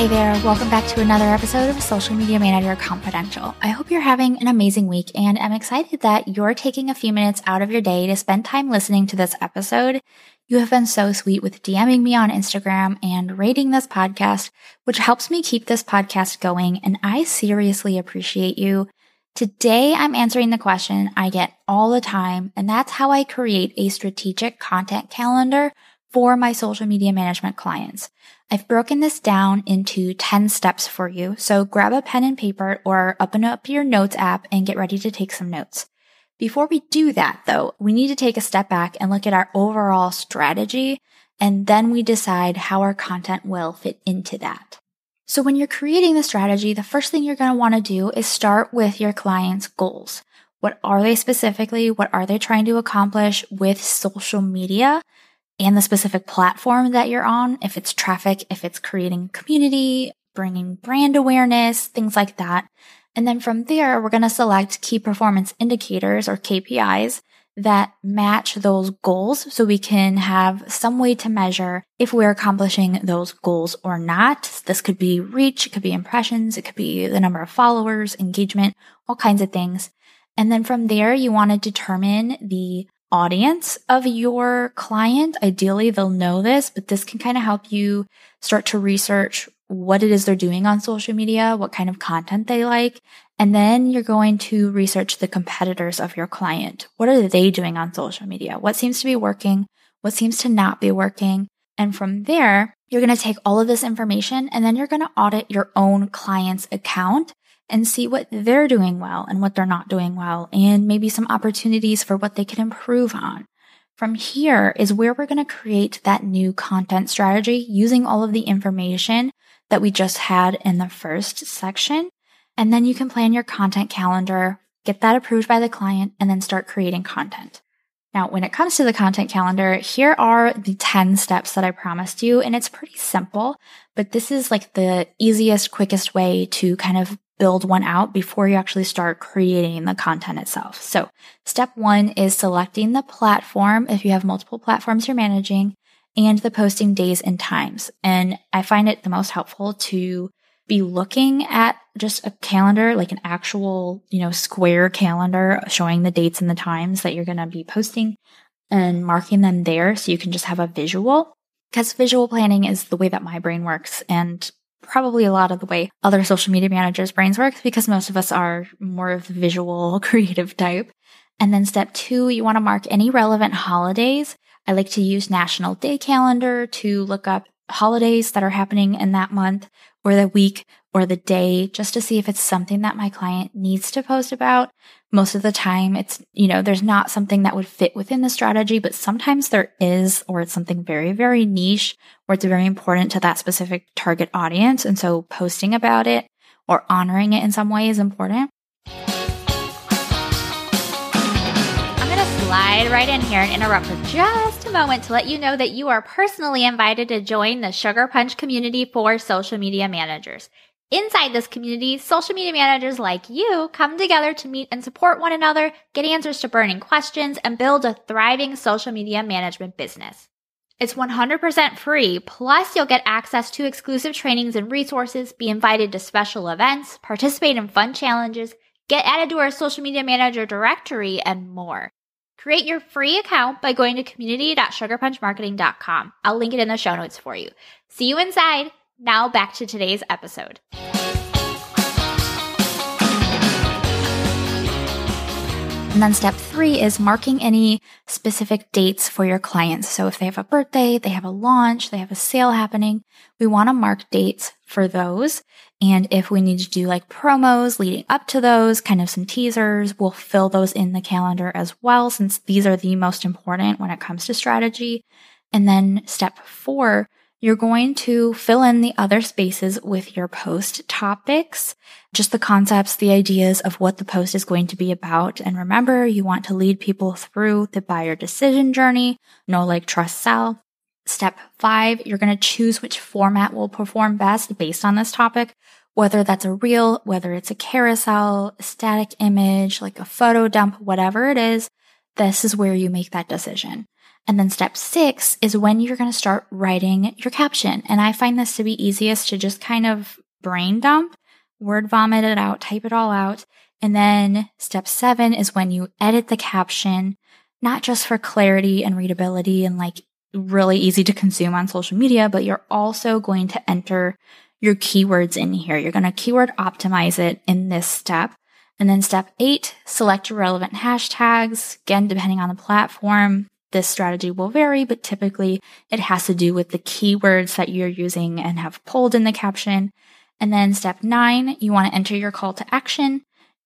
Hi there, welcome back to another episode of Social Media Manager Confidential. I hope you're having an amazing week and I'm excited that you're taking a few minutes out of your day to spend time listening to this episode. You have been so sweet with DMing me on Instagram and rating this podcast, which helps me keep this podcast going, and I seriously appreciate you. Today, I'm answering the question I get all the time, and that's how I create a strategic content calendar for my social media management clients. I've broken this down into 10 steps for you, so grab a pen and paper or open up your notes app and get ready to take some notes. Before we do that, though, we need to take a step back and look at our overall strategy, and then we decide how our content will fit into that. So when you're creating the strategy, the first thing you're going to want to do is start with your client's goals. What are they specifically? What are they trying to accomplish with social media and the specific platform that you're on? If it's traffic, if it's creating community, bringing brand awareness, things like that. And then from there, we're going to select key performance indicators or KPIs that match those goals so we can have some way to measure if we're accomplishing those goals or not. This could be reach, it could be impressions, it could be the number of followers, engagement, all kinds of things. And then from there, you want to determine the audience of your client. Ideally, they'll know this, but this can kind of help you start to research what it is they're doing on social media, what kind of content they like. And then you're going to research the competitors of your client. What are they doing on social media? What seems to be working? What seems to not be working? And from there, you're going to take all of this information and then you're going to audit your own client's account and see what they're doing well and what they're not doing well, and maybe some opportunities for what they can improve on. From here is where we're going to create that new content strategy using all of the information that we just had in the first section. And then you can plan your content calendar, get that approved by the client, and then start creating content. Now, when it comes to the content calendar, here are the 10 steps that I promised you, and it's pretty simple, but this is like the easiest, quickest way to kind of build one out before you actually start creating the content itself. So step one is selecting the platform. If you have multiple platforms you're managing, and the posting days and times. And I find it the most helpful to be looking at just a calendar, like an actual, you know, square calendar showing the dates and the times that you're going to be posting and marking them there so you can just have a visual. Because visual planning is the way that my brain works and probably a lot of the way other social media managers' brains work because most of us are more of the visual creative type. And then step two, you want to mark any relevant holidays I like to use National Day Calendar to look up holidays that are happening in that month or the week or the day just to see if it's something that my client needs to post about. Most of the time it's, you know, there's not something that would fit within the strategy, but sometimes there is, or it's something very, very niche or it's very important to that specific target audience. And so posting about it or honoring it in some way is important. Slide right in here and interrupt for just a moment to let you know that you are personally invited to join the Sugar Punch community for social media managers. Inside this community, social media managers like you come together to meet and support one another, get answers to burning questions, and build a thriving social media management business. It's 100% free, plus you'll get access to exclusive trainings and resources, be invited to special events, participate in fun challenges, get added to our social media manager directory, and more. Create your free account by going to community.sugarpunchmarketing.com. I'll link it in the show notes for you. See you inside. Now back to today's episode. And then step three is marking any specific dates for your clients. So if they have a birthday, they have a launch, they have a sale happening, we want to mark dates for those. And if we need to do like promos leading up to those, kind of some teasers, we'll fill those in the calendar as well, since these are the most important when it comes to strategy. And then step four, you're going to fill in the other spaces with your post topics, just the concepts, the ideas of what the post is going to be about. And remember, you want to lead people through the buyer decision journey, know, like, trust, sell. Step five, you're going to choose which format will perform best based on this topic, whether that's a reel, whether it's a carousel, a static image, like a photo dump, whatever it is. This is where you make that decision. And then step six is when you're going to start writing your caption. And I find this to be easiest to just kind of brain dump, word vomit it out, type it all out. And then step seven is when you edit the caption, not just for clarity and readability and like really easy to consume on social media, but you're also going to enter your keywords in here. You're going to keyword optimize it in this step. And then step eight, select your relevant hashtags. Again, depending on the platform, this strategy will vary, but typically it has to do with the keywords that you're using and have pulled in the caption. And then step nine, you want to enter your call to action.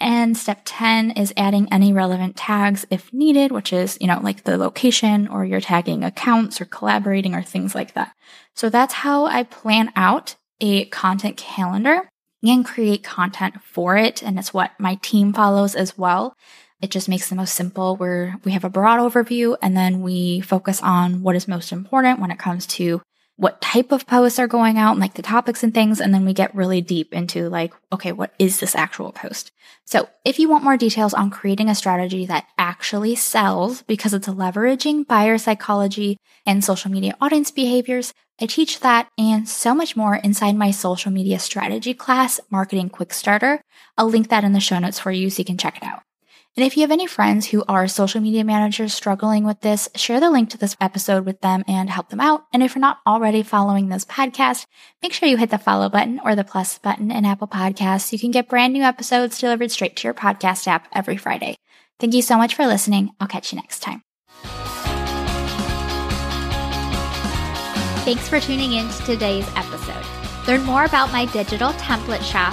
And step 10 is adding any relevant tags if needed, which is, you know, like the location or you're tagging accounts or collaborating or things like that. So that's how I plan out a content calendar and create content for it. And it's what my team follows as well. It just makes the most simple where we have a broad overview and then we focus on what is most important when it comes to what type of posts are going out and like the topics and things. And then we get really deep into like, okay, what is this actual post? So if you want more details on creating a strategy that actually sells because it's leveraging buyer psychology and social media audience behaviors, I teach that and so much more inside my social media strategy class, Marketing Quick Starter. I'll link that in the show notes for you so you can check it out. And if you have any friends who are social media managers struggling with this, share the link to this episode with them and help them out. And if you're not already following this podcast, make sure you hit the follow button or the plus button in Apple Podcasts. You can get brand new episodes delivered straight to your podcast app every Friday. Thank you so much for listening. I'll catch you next time. Thanks for tuning in to today's episode. Learn more about my digital template shop,